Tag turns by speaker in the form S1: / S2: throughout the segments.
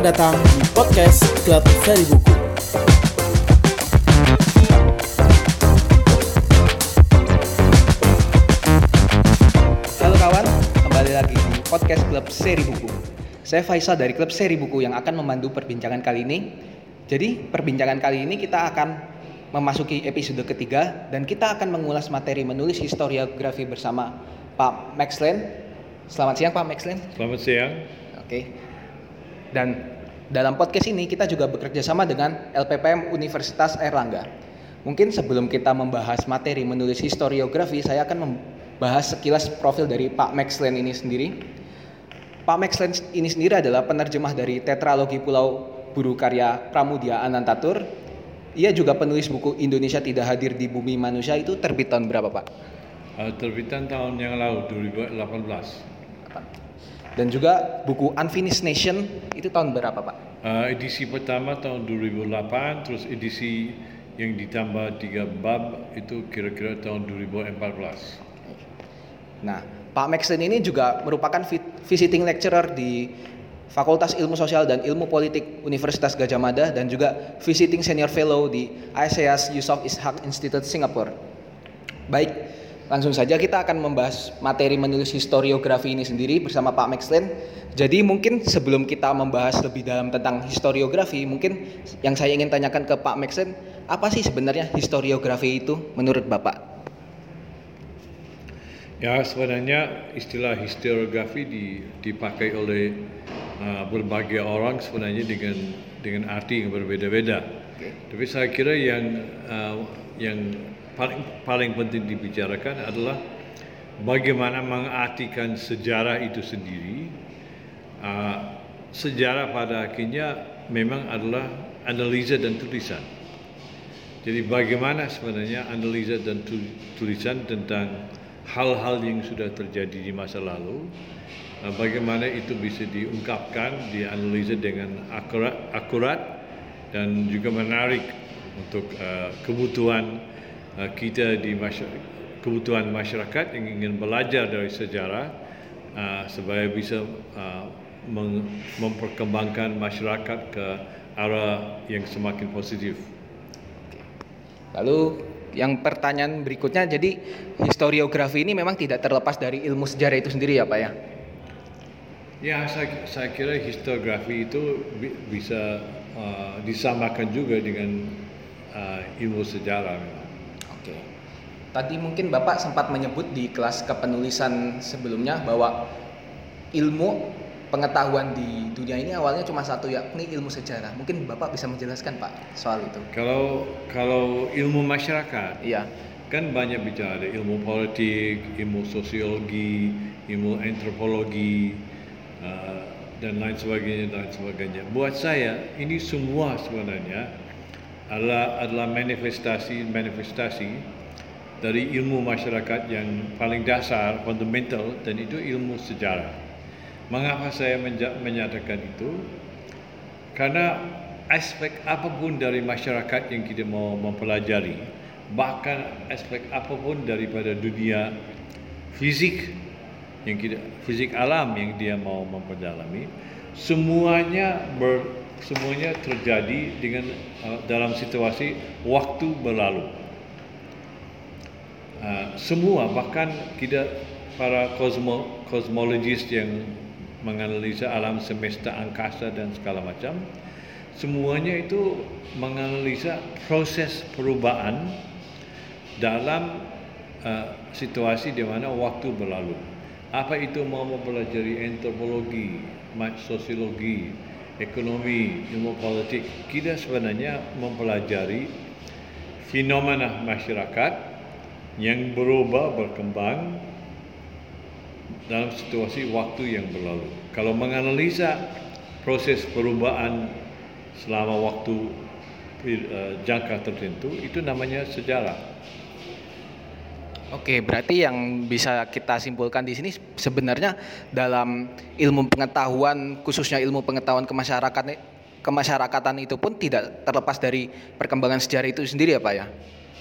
S1: Selamat datang di podcast Klub Seri Buku.
S2: Halo kawan, kembali lagi di podcast Klub Seri Buku. Saya Faisal dari Klub Seri Buku yang akan memandu perbincangan kali ini. Jadi, perbincangan kali ini kita akan memasuki episode ketiga dan kita akan mengulas materi menulis historiografi bersama Pak Max Len. Selamat siang Pak Max Len.
S3: Selamat siang.
S2: Oke. Dan dalam podcast ini kita juga bekerja sama dengan LPPM Universitas Airlangga. Mungkin sebelum kita membahas materi menulis historiografi, saya akan membahas sekilas profil dari Pak Max Len ini sendiri. Pak Max Len ini sendiri adalah penerjemah dari tetralogi Pulau Buru karya Pramudia Anantatur. Ia juga penulis buku Indonesia Tidak Hadir di Bumi Manusia itu terbit tahun berapa Pak?
S3: Uh, terbitan tahun yang lalu 2018.
S2: Dan juga buku Unfinished Nation itu tahun berapa Pak?
S3: Uh, edisi pertama tahun 2008, terus edisi yang ditambah tiga bab itu kira-kira tahun 2014.
S2: Nah, Pak Maxen ini juga merupakan visiting lecturer di Fakultas Ilmu Sosial dan Ilmu Politik Universitas Gajah Mada dan juga visiting senior fellow di ICS Yusof Ishak Institute Singapura. Baik, langsung saja kita akan membahas materi menulis historiografi ini sendiri bersama Pak Maxlen. Jadi mungkin sebelum kita membahas lebih dalam tentang historiografi, mungkin yang saya ingin tanyakan ke Pak Maxlen, apa sih sebenarnya historiografi itu menurut Bapak?
S3: Ya sebenarnya istilah historiografi dipakai oleh uh, berbagai orang sebenarnya dengan dengan arti yang berbeda-beda. Okay. Tapi saya kira yang uh, yang paling paling penting dibicarakan adalah bagaimana mengartikan sejarah itu sendiri. Uh, sejarah pada akhirnya memang adalah analisa dan tulisan. Jadi bagaimana sebenarnya analisa dan tulisan tentang hal-hal yang sudah terjadi di masa lalu, uh, bagaimana itu bisa diungkapkan, dianalisa dengan akurat, akurat dan juga menarik untuk uh, kebutuhan uh, kita di masyarakat, kebutuhan masyarakat yang ingin belajar dari sejarah uh, supaya bisa uh, memperkembangkan masyarakat ke arah yang semakin positif.
S2: Lalu yang pertanyaan berikutnya jadi historiografi ini memang tidak terlepas dari ilmu sejarah itu sendiri ya Pak ya?
S3: Ya saya, saya kira historiografi itu bi bisa uh, disamakan juga dengan uh, ilmu sejarah memang.
S2: Tadi mungkin Bapak sempat menyebut di kelas kepenulisan sebelumnya bahwa ilmu pengetahuan di dunia ini awalnya cuma satu yakni ilmu sejarah. Mungkin Bapak bisa menjelaskan Pak soal itu.
S3: Kalau kalau ilmu masyarakat,
S2: iya.
S3: Kan banyak bicara ada ilmu politik, ilmu sosiologi, ilmu antropologi uh, dan lain sebagainya dan sebagainya. Buat saya ini semua sebenarnya adalah adalah manifestasi manifestasi dari ilmu masyarakat yang paling dasar, fundamental dan itu ilmu sejarah. Mengapa saya menyatakan itu? Karena aspek apa pun dari masyarakat yang kita mau mempelajari, bahkan aspek apa pun daripada dunia fisik yang kita fisik alam yang dia mau memperdalami, semuanya ber, semuanya terjadi dengan uh, dalam situasi waktu berlalu. Uh, semua bahkan kita para kosmo, kosmologis yang menganalisa alam semesta angkasa dan segala macam semuanya itu menganalisa proses perubahan dalam uh, situasi di mana waktu berlalu. Apa itu mau mempelajari antropologi sosiologi ekonomi ilmu politik? Kita sebenarnya mempelajari fenomena masyarakat yang berubah berkembang dalam situasi waktu yang berlalu. Kalau menganalisa proses perubahan selama waktu uh, jangka tertentu itu namanya sejarah.
S2: Oke, berarti yang bisa kita simpulkan di sini sebenarnya dalam ilmu pengetahuan khususnya ilmu pengetahuan kemasyarakatan kemasyarakatan itu pun tidak terlepas dari perkembangan sejarah itu sendiri ya Pak ya?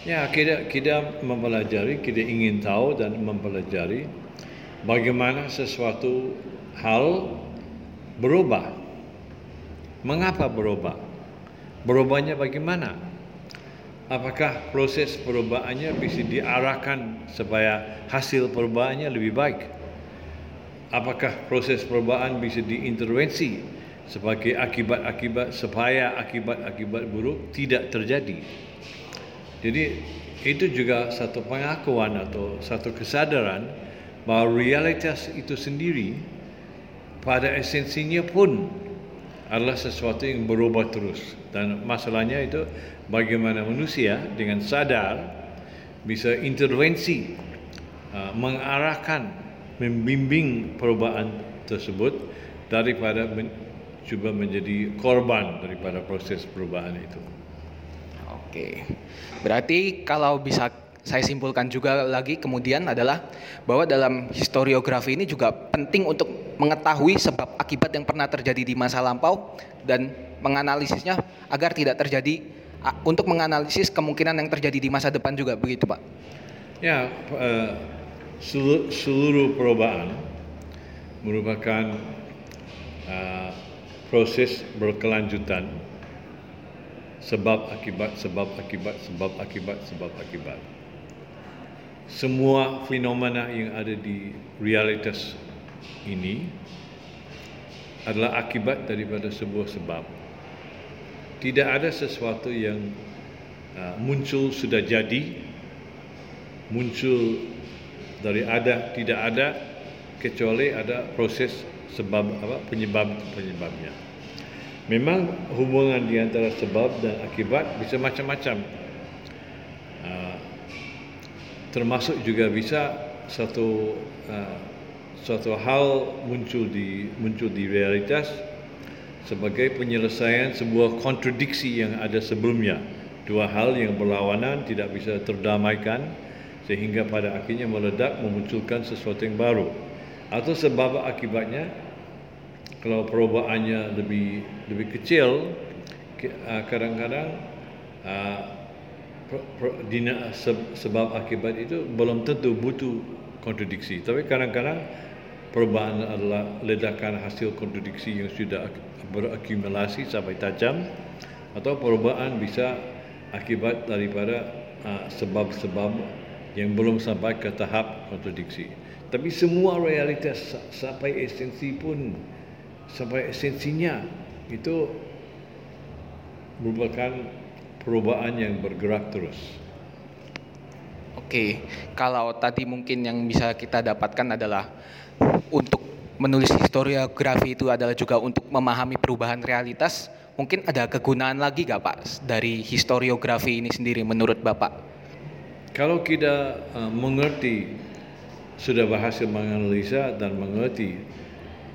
S3: Ya, kita kita mempelajari, kita ingin tahu dan mempelajari bagaimana sesuatu hal berubah Mengapa berubah? Berubahnya bagaimana? Apakah proses perubahannya bisa diarahkan supaya hasil perubahannya lebih baik? Apakah proses perubahan bisa diintervensi sebagai akibat-akibat supaya akibat-akibat buruk tidak terjadi? Jadi itu juga satu pengakuan atau satu kesadaran bahawa realitas itu sendiri pada esensinya pun adalah sesuatu yang berubah terus dan masalahnya itu bagaimana manusia dengan sadar bisa intervensi uh, mengarahkan membimbing perubahan tersebut daripada men- cuba menjadi korban daripada proses perubahan itu.
S2: Oke. Berarti kalau bisa saya simpulkan juga lagi kemudian adalah bahwa dalam historiografi ini juga penting untuk mengetahui sebab akibat yang pernah terjadi di masa lampau dan menganalisisnya agar tidak terjadi untuk menganalisis kemungkinan yang terjadi di masa depan juga begitu Pak.
S3: Ya, uh, seluruh, perubahan merupakan uh, proses berkelanjutan sebab akibat sebab akibat sebab akibat sebab akibat semua fenomena yang ada di realitas ini adalah akibat daripada sebuah sebab. Tidak ada sesuatu yang uh, muncul sudah jadi, muncul dari ada tidak ada kecuali ada proses sebab apa penyebab penyebabnya. Memang hubungan di antara sebab dan akibat bisa macam-macam. Termasuk juga bisa satu uh, suatu hal muncul di muncul di realitas sebagai penyelesaian sebuah kontradiksi yang ada sebelumnya. Dua hal yang berlawanan tidak bisa terdamaikan sehingga pada akhirnya meledak memunculkan sesuatu yang baru. Atau sebab akibatnya kalau perubahannya lebih lebih kecil uh, kadang-kadang dina, sebab akibat itu belum tentu butuh kontradiksi. Tapi kadang-kadang perubahan adalah ledakan hasil kontradiksi yang sudah berakumulasi sampai tajam atau perubahan bisa akibat daripada uh, sebab-sebab yang belum sampai ke tahap kontradiksi. Tapi semua realitas sampai esensi pun sampai esensinya itu merupakan perubahan yang bergerak terus.
S2: Oke, kalau tadi mungkin yang bisa kita dapatkan adalah untuk menulis historiografi itu adalah juga untuk memahami perubahan realitas. Mungkin ada kegunaan lagi gak Pak dari historiografi ini sendiri menurut Bapak?
S3: Kalau kita uh, mengerti, sudah berhasil menganalisa dan mengerti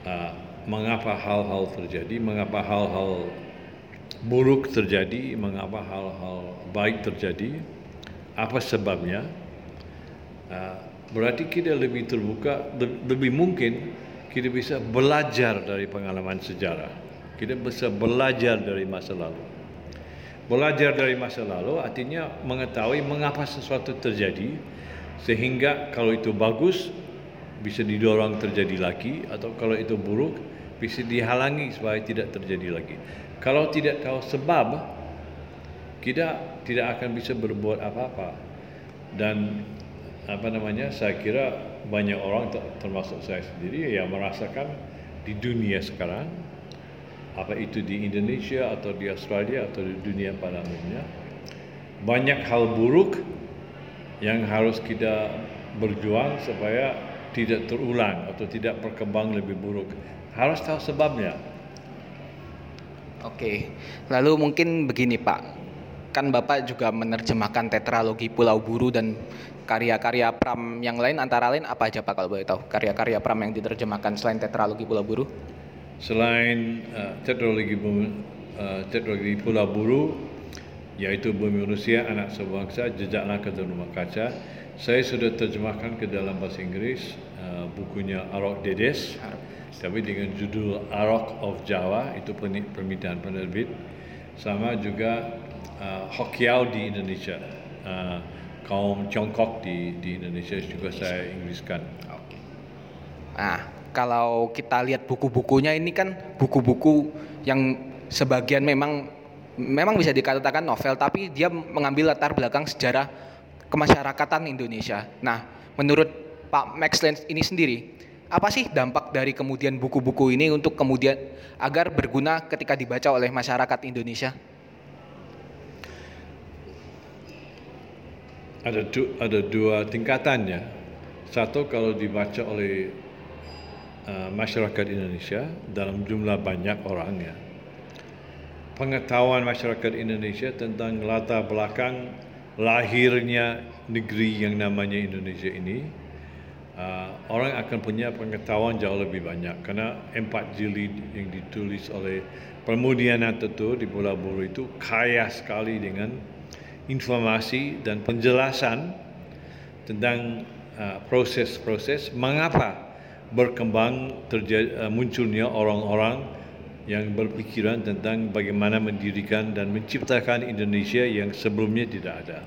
S3: uh, mengapa hal-hal terjadi, mengapa hal-hal buruk terjadi, mengapa hal-hal baik terjadi, apa sebabnya. Uh, berarti kita lebih terbuka, lebih mungkin kita bisa belajar dari pengalaman sejarah. Kita bisa belajar dari masa lalu. Belajar dari masa lalu artinya mengetahui mengapa sesuatu terjadi sehingga kalau itu bagus bisa didorong terjadi lagi atau kalau itu buruk bisa dihalangi supaya tidak terjadi lagi. Kalau tidak tahu sebab, kita tidak akan bisa berbuat apa-apa. Dan apa namanya? Saya kira banyak orang termasuk saya sendiri yang merasakan di dunia sekarang, apa itu di Indonesia atau di Australia atau di dunia pada umumnya, banyak hal buruk yang harus kita berjuang supaya tidak terulang atau tidak berkembang lebih buruk. Harus tahu sebabnya.
S2: Oke, lalu mungkin begini Pak, kan Bapak juga menerjemahkan tetralogi Pulau Buru dan karya-karya Pram yang lain antara lain apa aja Pak kalau boleh tahu karya-karya Pram yang diterjemahkan selain tetralogi Pulau Buru?
S3: Selain uh, tetralogi uh, tetralogi Pulau Buru, yaitu Bumi Manusia, Anak Sebangsa, Jejak Langkah dan Rumah Kaca, saya sudah terjemahkan ke dalam bahasa Inggris uh, bukunya Arok Dedes. Tapi dengan judul Arok of Jawa itu permintaan penerbit sama juga uh, Hokiau di Indonesia uh, kaum Tiongkok di di Indonesia juga saya Inggriskan. Okay.
S2: Nah kalau kita lihat buku-bukunya ini kan buku-buku yang sebagian memang memang bisa dikatakan novel tapi dia mengambil latar belakang sejarah kemasyarakatan Indonesia. Nah, menurut Pak Max Lenz ini sendiri, apa sih dampak dari kemudian buku-buku ini untuk kemudian agar berguna ketika dibaca oleh masyarakat Indonesia?
S3: Ada du, ada dua tingkatannya. Satu kalau dibaca oleh uh, masyarakat Indonesia dalam jumlah banyak orangnya. Pengetahuan masyarakat Indonesia tentang latar belakang lahirnya negeri yang namanya Indonesia ini uh, orang akan punya pengetahuan jauh lebih banyak karena empat jilid yang ditulis oleh Permudiana Tetu di Pulau Buru itu kaya sekali dengan informasi dan penjelasan tentang uh, proses-proses uh, mengapa berkembang terjadi, uh, munculnya orang-orang yang berpikiran tentang bagaimana mendirikan dan menciptakan Indonesia yang sebelumnya tidak ada.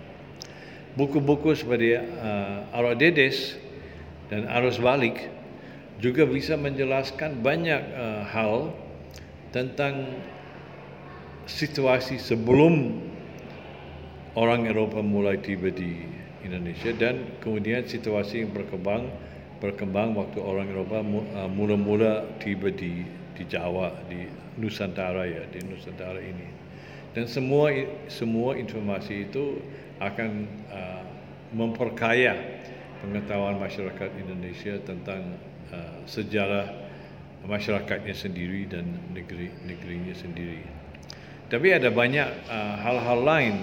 S3: Buku-buku seperti uh, Arwah Dedes dan arus balik juga bisa menjelaskan banyak uh, hal tentang situasi sebelum orang Eropa mulai tiba di Indonesia dan kemudian situasi yang berkembang berkembang waktu orang Eropa uh, mula-mula tiba di di Jawa di Nusantara ya di Nusantara ini. Dan semua semua informasi itu akan uh, memperkaya pengetahuan masyarakat Indonesia tentang uh, sejarah masyarakatnya sendiri dan negeri negerinya sendiri. Tapi ada banyak uh, hal-hal uh, lain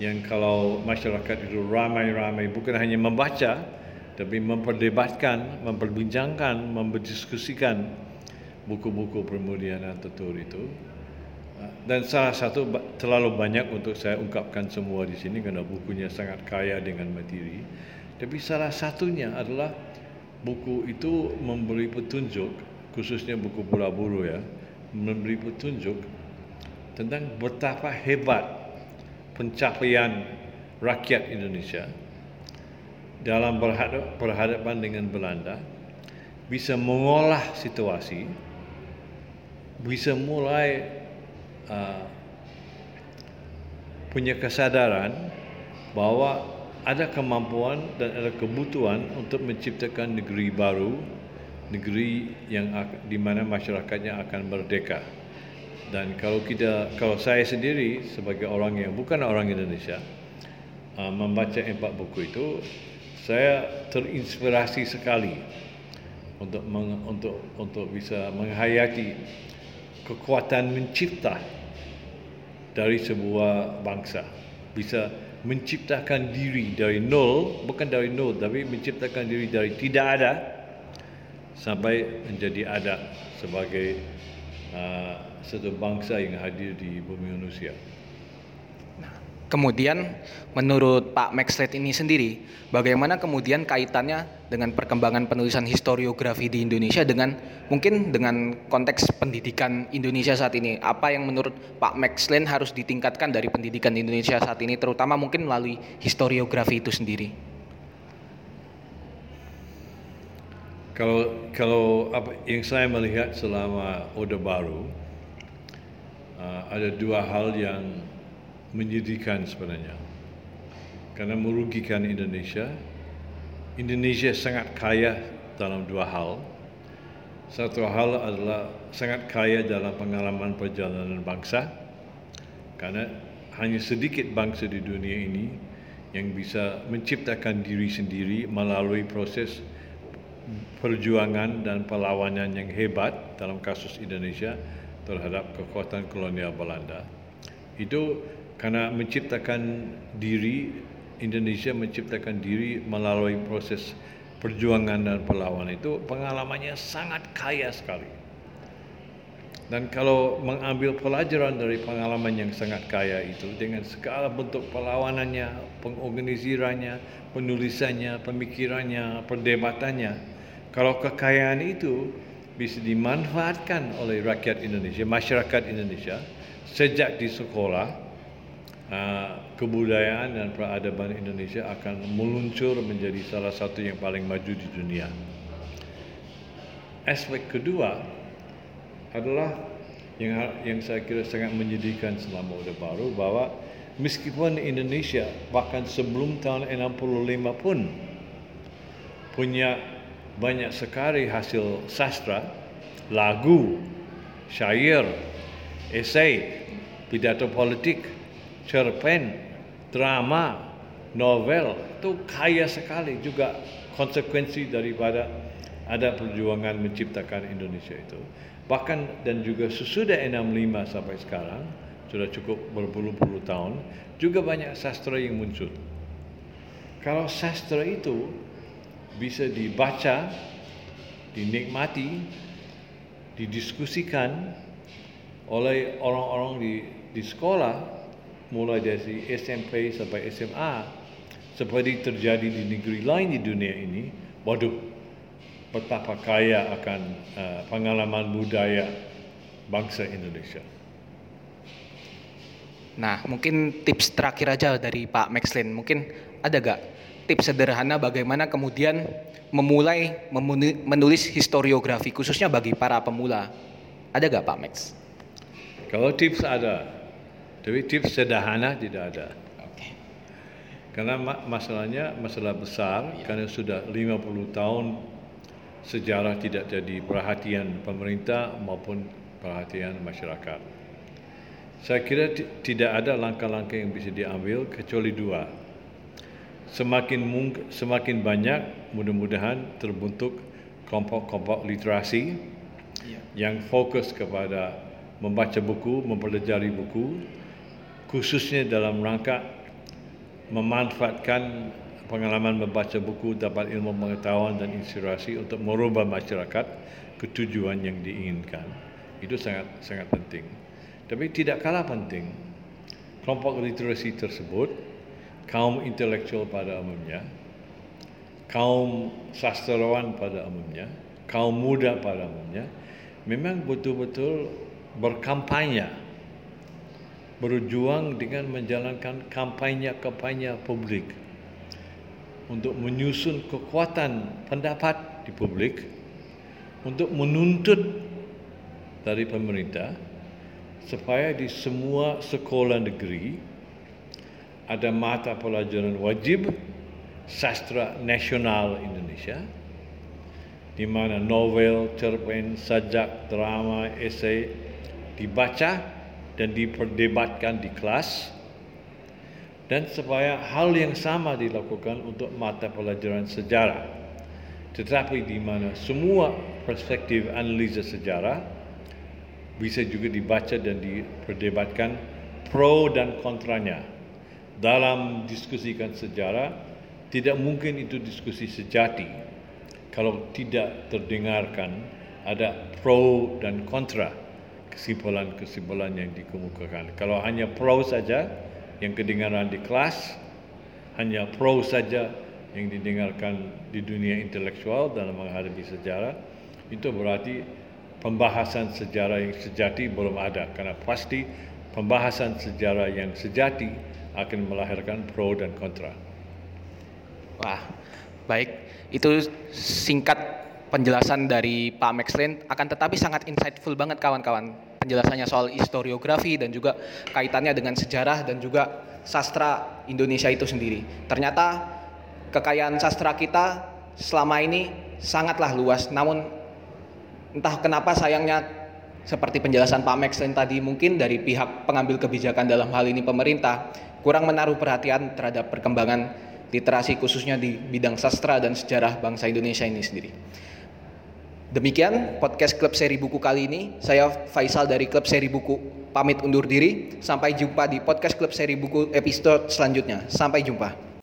S3: yang kalau masyarakat itu ramai-ramai bukan hanya membaca tapi memperdebatkan, memperbincangkan, mendiskusikan buku-buku Permudiana Tutur itu. Uh, dan salah satu terlalu banyak untuk saya ungkapkan semua di sini karena bukunya sangat kaya dengan materi. Tapi salah satunya adalah buku itu memberi petunjuk, khususnya buku Pula Buru ya, memberi petunjuk tentang betapa hebat pencapaian rakyat Indonesia dalam berhadapan dengan Belanda bisa mengolah situasi, bisa mulai uh, punya kesadaran bahwa ada kemampuan dan ada kebutuhan untuk menciptakan negeri baru, negeri yang di mana masyarakatnya akan merdeka. Dan kalau kita, kalau saya sendiri sebagai orang yang bukan orang Indonesia, uh, membaca empat buku itu, saya terinspirasi sekali untuk meng, untuk untuk bisa menghayati kekuatan mencipta dari sebuah bangsa. Bisa menciptakan diri dari nol, bukan dari nol, tapi menciptakan diri dari tidak ada sampai menjadi ada sebagai uh, satu bangsa yang hadir di bumi manusia.
S2: Kemudian menurut Pak Maxlet ini sendiri, bagaimana kemudian kaitannya dengan perkembangan penulisan historiografi di Indonesia dengan mungkin dengan konteks pendidikan Indonesia saat ini? Apa yang menurut Pak Maxlen harus ditingkatkan dari pendidikan Indonesia saat ini, terutama mungkin melalui historiografi itu sendiri?
S3: Kalau kalau apa yang saya melihat selama Orde Baru uh, ada dua hal yang menyedihkan sebenarnya karena merugikan Indonesia. Indonesia sangat kaya dalam dua hal. Satu hal adalah sangat kaya dalam pengalaman perjalanan bangsa karena hanya sedikit bangsa di dunia ini yang bisa menciptakan diri sendiri melalui proses perjuangan dan perlawanan yang hebat dalam kasus Indonesia terhadap kekuatan kolonial Belanda. Itu karena menciptakan diri Indonesia menciptakan diri melalui proses perjuangan dan perlawanan itu pengalamannya sangat kaya sekali. Dan kalau mengambil pelajaran dari pengalaman yang sangat kaya itu dengan segala bentuk perlawanannya, pengorganisirannya, penulisannya, pemikirannya, perdebatannya, kalau kekayaan itu bisa dimanfaatkan oleh rakyat Indonesia, masyarakat Indonesia sejak di sekolah Ah, kebudayaan dan peradaban Indonesia akan meluncur menjadi salah satu yang paling maju di dunia. Aspek kedua adalah yang yang saya kira sangat menyedihkan selama Orde Baru bahwa meskipun Indonesia bahkan sebelum tahun 65 pun punya banyak sekali hasil sastra, lagu, syair, esai, pidato politik, cerpen, drama, novel itu kaya sekali juga konsekuensi daripada ada perjuangan menciptakan Indonesia itu. Bahkan dan juga sesudah 65 sampai sekarang sudah cukup berpuluh-puluh tahun juga banyak sastra yang muncul. Kalau sastra itu bisa dibaca, dinikmati, didiskusikan oleh orang-orang di di sekolah mulai dari SMP sampai SMA seperti terjadi di negeri lain di dunia ini, waduh betapa kaya akan uh, pengalaman budaya bangsa Indonesia.
S2: Nah, mungkin tips terakhir aja dari Pak Maxlin. Mungkin ada gak tips sederhana bagaimana kemudian memulai menulis historiografi khususnya bagi para pemula? Ada gak Pak Max?
S3: Kalau tips ada, tapi tips sederhana tidak ada. Karena masalahnya masalah besar, ya. karena sudah 50 tahun sejarah tidak jadi perhatian pemerintah maupun perhatian masyarakat. Saya kira tidak ada langkah-langkah yang bisa diambil kecuali dua. Semakin semakin banyak mudah-mudahan terbentuk kelompok-kelompok literasi ya. yang fokus kepada membaca buku, mempelajari buku, khususnya dalam rangka memanfaatkan pengalaman membaca buku dapat ilmu pengetahuan dan inspirasi untuk merubah masyarakat ke tujuan yang diinginkan. Itu sangat sangat penting. Tapi tidak kalah penting, kelompok literasi tersebut, kaum intelektual pada umumnya, kaum sastrawan pada umumnya, kaum muda pada umumnya, memang betul-betul berkampanye berjuang dengan menjalankan kampanye-kampanye publik. Untuk menyusun kekuatan pendapat di publik untuk menuntut dari pemerintah supaya di semua sekolah negeri ada mata pelajaran wajib sastra nasional Indonesia di mana novel, cerpen, sajak, drama, esai dibaca dan diperdebatkan di kelas dan supaya hal yang sama dilakukan untuk mata pelajaran sejarah. Tetapi di mana semua perspektif analisa sejarah bisa juga dibaca dan diperdebatkan pro dan kontranya. Dalam diskusikan sejarah tidak mungkin itu diskusi sejati. Kalau tidak terdengarkan ada pro dan kontra kesimpulan-kesimpulan yang dikemukakan kalau hanya pro saja yang kedengaran di kelas hanya pro saja yang didengarkan di dunia intelektual dalam menghadapi sejarah itu berarti pembahasan sejarah yang sejati belum ada karena pasti pembahasan sejarah yang sejati akan melahirkan pro dan kontra.
S2: Wah, baik. Itu singkat penjelasan dari Pak Maxlin akan tetapi sangat insightful banget kawan-kawan penjelasannya soal historiografi dan juga kaitannya dengan sejarah dan juga sastra Indonesia itu sendiri. Ternyata kekayaan sastra kita selama ini sangatlah luas, namun entah kenapa sayangnya seperti penjelasan Pak Max tadi mungkin dari pihak pengambil kebijakan dalam hal ini pemerintah kurang menaruh perhatian terhadap perkembangan literasi khususnya di bidang sastra dan sejarah bangsa Indonesia ini sendiri. Demikian podcast Klub Seri Buku kali ini. Saya Faisal dari Klub Seri Buku pamit undur diri. Sampai jumpa di podcast Klub Seri Buku episode selanjutnya. Sampai jumpa.